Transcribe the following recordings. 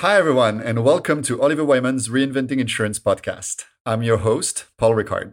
Hi, everyone, and welcome to Oliver Wyman's Reinventing Insurance podcast. I'm your host, Paul Ricard.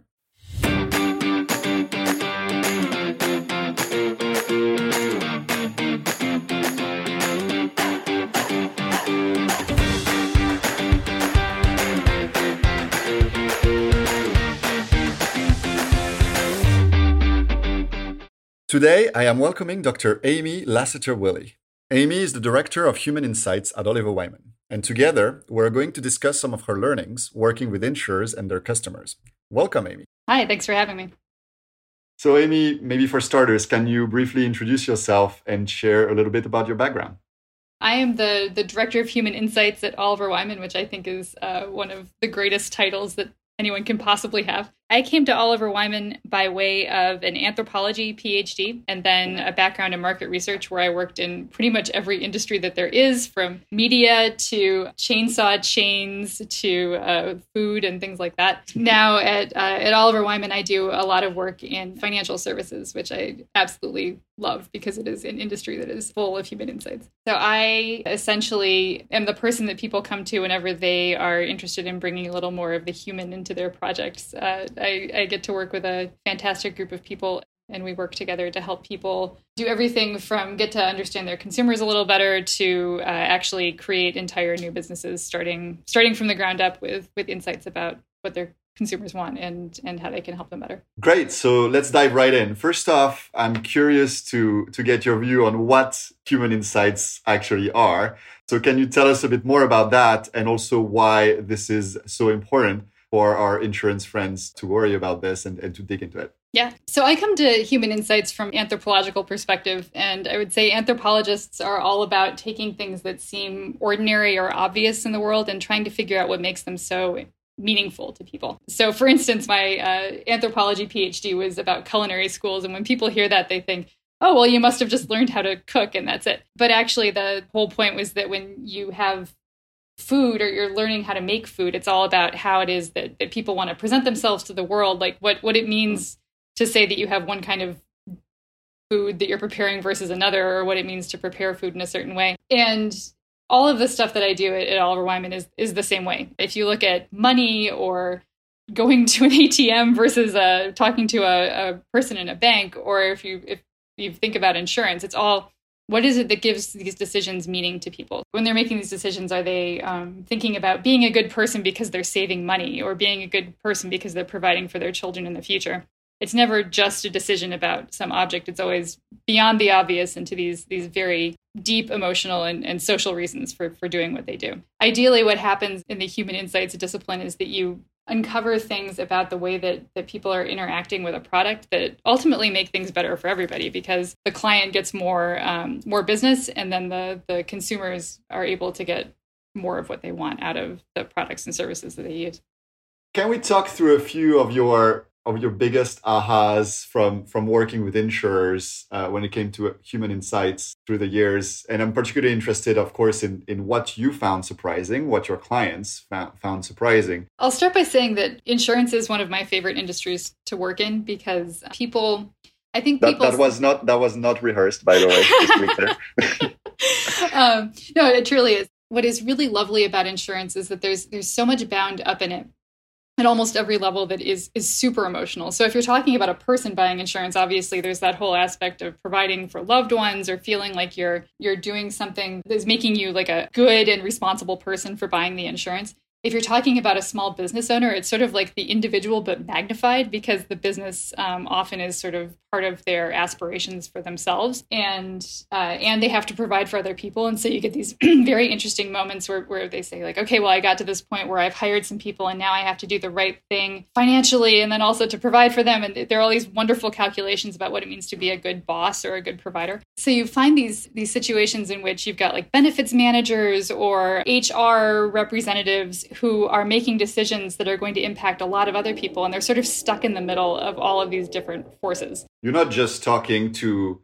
Today, I am welcoming Dr. Amy Lasater-Wille. Amy is the Director of Human Insights at Oliver Wyman, and together we're going to discuss some of her learnings working with insurers and their customers. Welcome, Amy. Hi, thanks for having me. So, Amy, maybe for starters, can you briefly introduce yourself and share a little bit about your background? I am the, the Director of Human Insights at Oliver Wyman, which I think is uh, one of the greatest titles that anyone can possibly have. I came to Oliver Wyman by way of an anthropology PhD and then a background in market research where I worked in pretty much every industry that there is, from media to chainsaw chains to uh, food and things like that. Now at, uh, at Oliver Wyman, I do a lot of work in financial services, which I absolutely love because it is an industry that is full of human insights. So I essentially am the person that people come to whenever they are interested in bringing a little more of the human into their projects. Uh, I, I get to work with a fantastic group of people and we work together to help people do everything from get to understand their consumers a little better to uh, actually create entire new businesses starting starting from the ground up with with insights about what their consumers want and and how they can help them better. Great. So let's dive right in. First off i'm curious to to get your view on what human insights actually are. So can you tell us a bit more about that and also why this is so important for our insurance friends to worry about this and, and to dig into it. Yeah. So I come to human insights from anthropological perspective and I would say anthropologists are all about taking things that seem ordinary or obvious in the world and trying to figure out what makes them so meaningful to people. So for instance, my uh, anthropology PhD was about culinary schools and when people hear that they think oh well you must have just learned how to cook and that's it. But actually the whole point was that when you have food or you're learning how to make food it's all about how it is that, that people want to present themselves to the world like what what it means to say that you have one kind of food that you're preparing versus another or what it means to prepare food in a certain way. And all of the stuff that i do at, at oliver wyman is is the same way. If you look at money or going to an atm versus uh, talking to a, a person in a bank or if you if you think about insurance it's all what is it that gives these decisions meaning to people? When they're making these decisions are they um, thinking about being a good person because they're saving money or being a good person because they're providing for their children in the future? It's never just a decision about some object. It's always beyond the obvious into these these very deep emotional and, and social reasons for, for doing what they do. Ideally what happens in the human insights discipline is that you uncover things about the way that, that people are interacting with a product that ultimately make things better for everybody because the client gets more um, more business and then the the consumers are able to get more of what they want out of the products and services that they use. Can we talk through a few of your of your biggest ahas from from working with insurers uh, when it came to human insights through the years. And i'm particularly interested of course in in what you found surprising what your clients found, found surprising. I'll start by saying that insurance is one of my favorite industries to work in because people i think that, that was not that was not rehearsed by the way um, no it truly is. What is really lovely about insurance is that there's there's so much bound up in it at almost every level that is is super emotional. So if you're talking about a person buying insurance, obviously there's that whole aspect of providing for loved ones or feeling like you're you're doing something that's making you like a good and responsible person for buying the insurance if you're talking about a small business owner, it's sort of like the individual but magnified because the business um, often is sort of part of their aspirations for themselves, and uh, and they have to provide for other people, and so you get these very interesting moments where where they say like, okay, well, I got to this point where I've hired some people, and now I have to do the right thing financially, and then also to provide for them, and there are all these wonderful calculations about what it means to be a good boss or a good provider. So you find these these situations in which you've got like benefits managers or HR representatives who are making decisions that are going to impact a lot of other people and they're sort of stuck in the middle of all of these different forces. You're not just talking to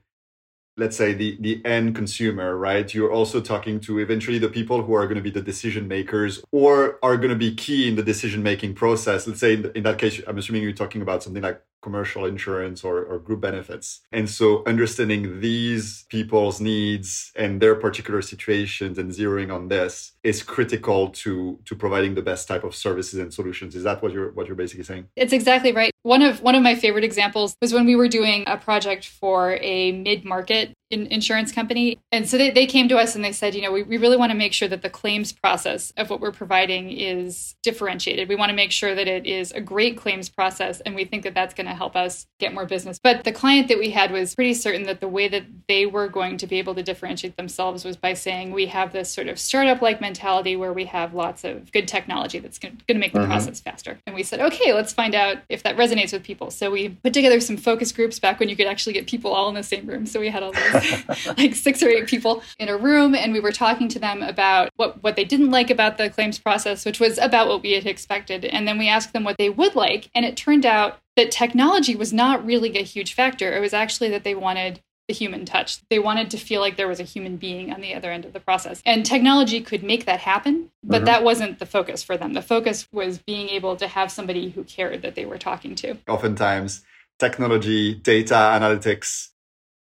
let's say the the end consumer right? You're also talking to eventually the people who are going to be the decision makers or are going to be key in the decision making process. Let's say in, in that case i'm assuming you're talking about something like commercial insurance or, or group benefits. And so understanding these people's needs and their particular situations and zeroing on this is critical to to providing the best type of services and solutions. Is that what you're what you're basically saying? It's exactly right. One of one of my favorite examples was when we were doing a project for a mid-market in insurance company. And so they, they came to us and they said, you know, we, we really want to make sure that the claims process of what we're providing is differentiated. We want to make sure that it is a great claims process. And we think that that's going to help us get more business. But the client that we had was pretty certain that the way that they were going to be able to differentiate themselves was by saying, we have this sort of startup like mentality where we have lots of good technology that's going to make the uh-huh. process faster. And we said, okay, let's find out if that resonates with people. So we put together some focus groups back when you could actually get people all in the same room. So we had all these like six or eight people in a room, and we were talking to them about what, what they didn't like about the claims process, which was about what we had expected. And then we asked them what they would like, and it turned out that technology was not really a huge factor. It was actually that they wanted the human touch. They wanted to feel like there was a human being on the other end of the process. And technology could make that happen, but mm-hmm. that wasn't the focus for them. The focus was being able to have somebody who cared that they were talking to. Oftentimes, technology, data analytics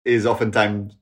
is oftentimes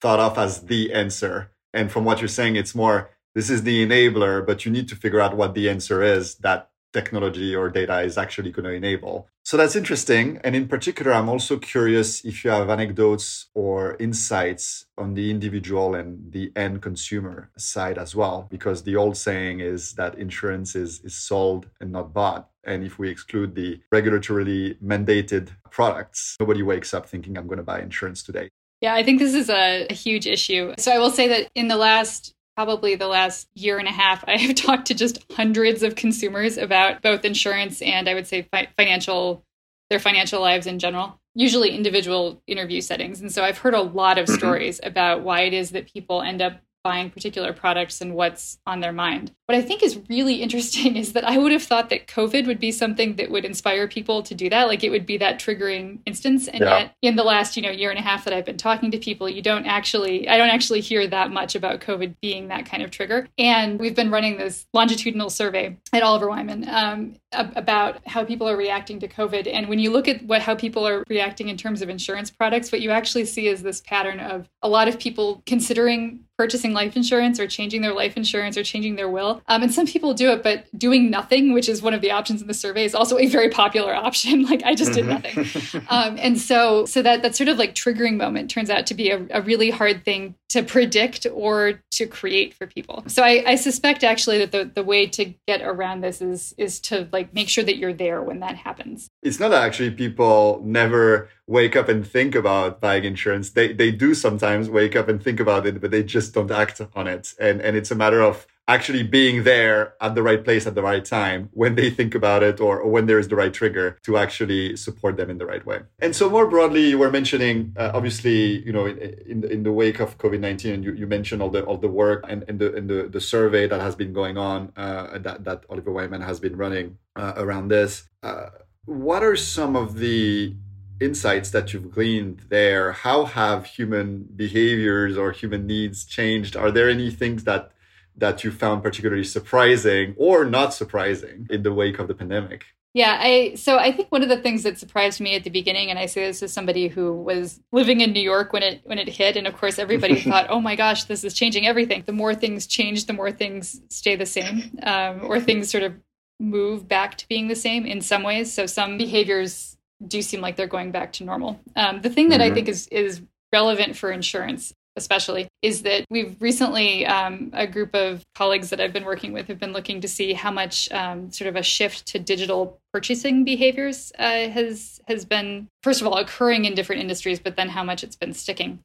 thought of as the answer. And from what you're saying, it's more this is the enabler, but you need to figure out what the answer is that technology or data is actually going to enable. So that's interesting. And in particular, I'm also curious if you have anecdotes or insights on the individual and the end consumer side as well, because the old saying is that insurance is, is sold and not bought. And if we exclude the regulatorily mandated products, nobody wakes up thinking, I'm going to buy insurance today. Yeah, I think this is a, a, huge issue. So I will say that in the last, probably the last year and a half, I have talked to just hundreds of consumers about both insurance and I would say fi- financial, their financial lives in general, usually individual interview settings. And so I've heard a lot of mm-hmm. stories about why it is that people end up buying particular products and what's on their mind. What I think is really interesting is that I would have thought that COVID would be something that would inspire people to do that. Like it would be that triggering instance. And yeah. yet in the last, you know, year and a half that I've been talking to people, you don't actually I don't actually hear that much about COVID being that kind of trigger. And we've been running this longitudinal survey at Oliver Wyman um, about how people are reacting to COVID. And when you look at what how people are reacting in terms of insurance products, what you actually see is this pattern of a lot of people considering purchasing life insurance or changing their life insurance or changing their will. Um, and some people do it, but doing nothing, which is one of the options in the survey, is also a very popular option. like I just mm-hmm. did nothing. um, and so, so that that sort of like triggering moment turns out to be a, a really hard thing to predict or to create for people. So I, I, suspect actually that the, the way to get around this is is to like make sure that you're there when that happens. It's not actually people never wake up and think about buying insurance. They they do sometimes wake up and think about it, but they just don't act on it. And and it's a matter of actually being there at the right place at the right time when they think about it or, or when there is the right trigger to actually support them in the right way. And so more broadly, you were mentioning uh, obviously, you know, in, in, in the wake of COVID nineteen, and you, you mentioned all the all the work and, and the and the, the survey that has been going on uh, that that Oliver Wyman has been running uh, around this. Uh, what are some of the insights that you've gleaned there? How have human behaviors or human needs changed? Are there any things that that you found particularly surprising or not surprising in the wake of the pandemic? Yeah, I so I think one of the things that surprised me at the beginning, and I say this as somebody who was living in New York when it when it hit, and of course everybody thought, "Oh my gosh, this is changing everything." The more things change, the more things stay the same, um, or things sort of move back to being the same in some ways. So some behaviors do seem like they're going back to normal. Um, the thing that mm-hmm. I think is is relevant for insurance especially, is that we've recently, um, a group of colleagues that I've been working with have been looking to see how much um, sort of a shift to digital purchasing behaviors uh, has has been, first of all, occurring in different industries, but then how much it's been sticking.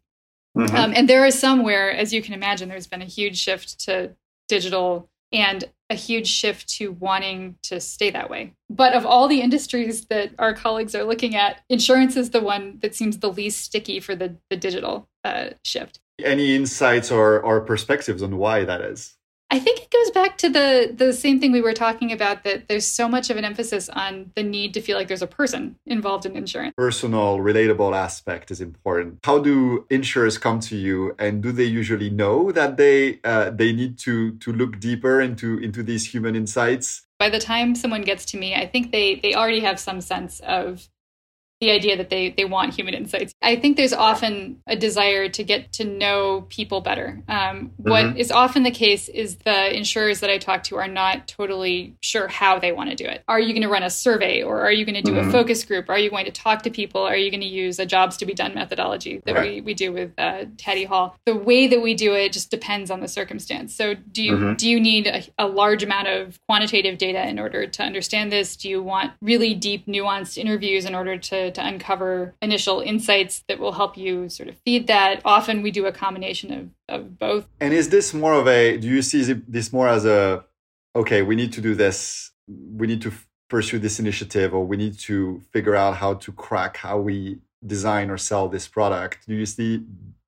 Mm-hmm. Um, and there are some where, as you can imagine, there's been a huge shift to digital and a huge shift to wanting to stay that way. But of all the industries that our colleagues are looking at, insurance is the one that seems the least sticky for the, the digital uh, shift. Any insights or, or perspectives on why that is? I think it goes back to the the same thing we were talking about that there's so much of an emphasis on the need to feel like there's a person involved in insurance. Personal, relatable aspect is important. How do insurers come to you, and do they usually know that they uh, they need to to look deeper into into these human insights? By the time someone gets to me, I think they they already have some sense of the idea that they they want human insights. I think there's often a desire to get to know people better. Um, mm-hmm. What is often the case is the insurers that I talk to are not totally sure how they want to do it. Are you going to run a survey, or are you going to do mm-hmm. a focus group? Are you going to talk to people? Are you going to use a jobs to be done methodology that right. we, we do with uh, Taddy Hall? The way that we do it just depends on the circumstance. So do you mm-hmm. do you need a, a large amount of quantitative data in order to understand this? Do you want really deep, nuanced interviews in order to to uncover initial insights that will help you sort of feed that. Often we do a combination of, of both. And is this more of a, do you see this more as a, okay, we need to do this, we need to pursue this initiative, or we need to figure out how to crack how we design or sell this product? Do you see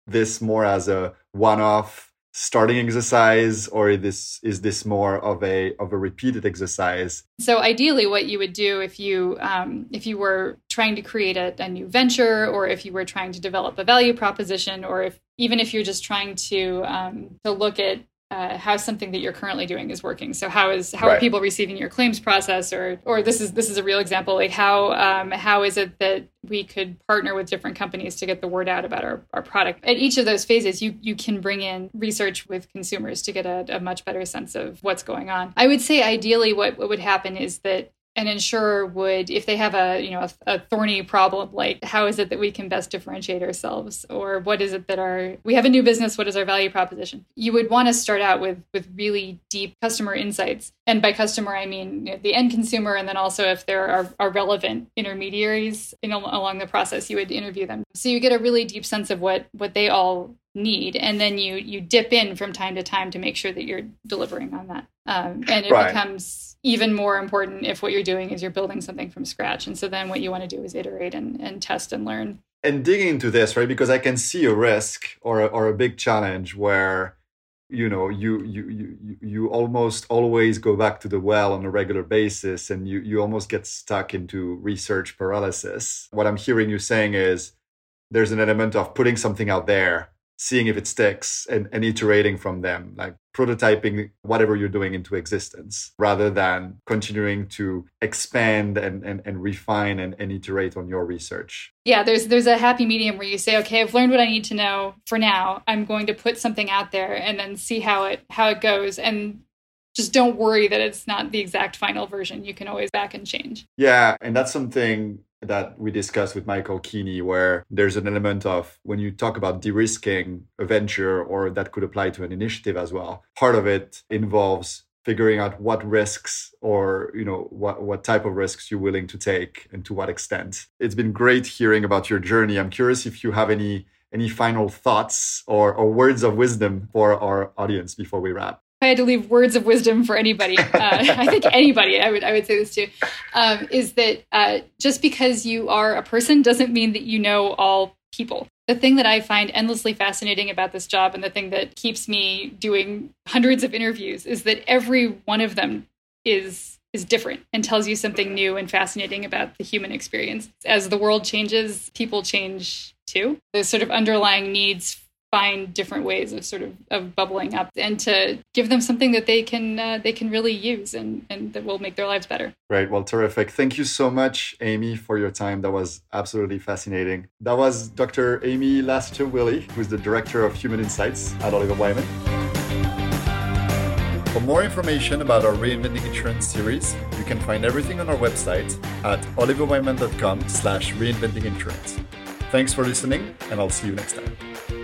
this more as a one off starting exercise or is this is this more of a of a repeated exercise? So ideally what you would do if you um, if you were trying to create a, a, new venture or if you were trying to develop a value proposition or if even if you're just trying to um, to look at uh, how something that you're currently doing is working. So how is how right. are people receiving your claims process, or or this is this is a real example. Like how um, how is it that we could partner with different companies to get the word out about our, our product? At each of those phases, you you can bring in research with consumers to get a, a much better sense of what's going on. I would say ideally, what, what would happen is that an insurer would if they have a you know a, a, thorny problem like how is it that we can best differentiate ourselves? Or what is it that our we have a new business what is our value proposition? You would want to start out with with really deep customer insights. And by customer i mean you know, the end consumer and then also if there are, are relevant intermediaries in, along the process you would interview them. So you get a really deep sense of what what they all need and then you you dip in from time to time to make sure that you're delivering on that. Um, and it right. becomes even more important if what you're doing is you're building something from scratch. And so then what you want to do is iterate and, and test and learn. And digging into this right? Because i can see a risk or a, or a big challenge where you know you, you you you almost always go back to the well on a regular basis and you you almost get stuck into research paralysis. What i'm hearing you saying is there's an element of putting something out there seeing if it sticks and, and iterating from them, like prototyping whatever you're doing into existence rather than continuing to expand and, and, and refine and, and iterate on your research. Yeah, there's there's a happy medium where you say, okay, I've learned what I need to know for now. I'm going to put something out there and then see how it how it goes. And just don't worry that it's not the exact final version. You can always back and change. Yeah, and that's something that we discussed with Michael Keeney, where there's an element of when you talk about de risking a venture, or that could apply to an initiative as well, part of it involves figuring out what risks or you know what, what type of risks you're willing to take and to what extent. It's been great hearing about your journey. I'm curious if you have any any final thoughts or, or words of wisdom for our audience before we wrap I had to leave words of wisdom for anybody, uh, I think anybody, I would, I would say this too, um, is that uh, just because you are a person doesn't mean that you know all people. The thing that I find endlessly fascinating about this job and the thing that keeps me doing hundreds of interviews is that every one of them is is different and tells you something new and fascinating about the human experience. As the world changes, people change too. The sort of underlying needs find different ways of sort of, of bubbling up and to give them something that they can uh, they can really use and, and that will make their lives better. right Well, terrific. Thank you so much, Amy, for your time. That was absolutely fascinating. That was Dr. Amy Lasater-Wille, who's the Director of Human Insights at Oliver Wyman. For more information about our Reinventing Insurance series, you can find everything on our website at oliverwyman.com slash reinventing insurance. Thanks for listening, and I'll see you next time.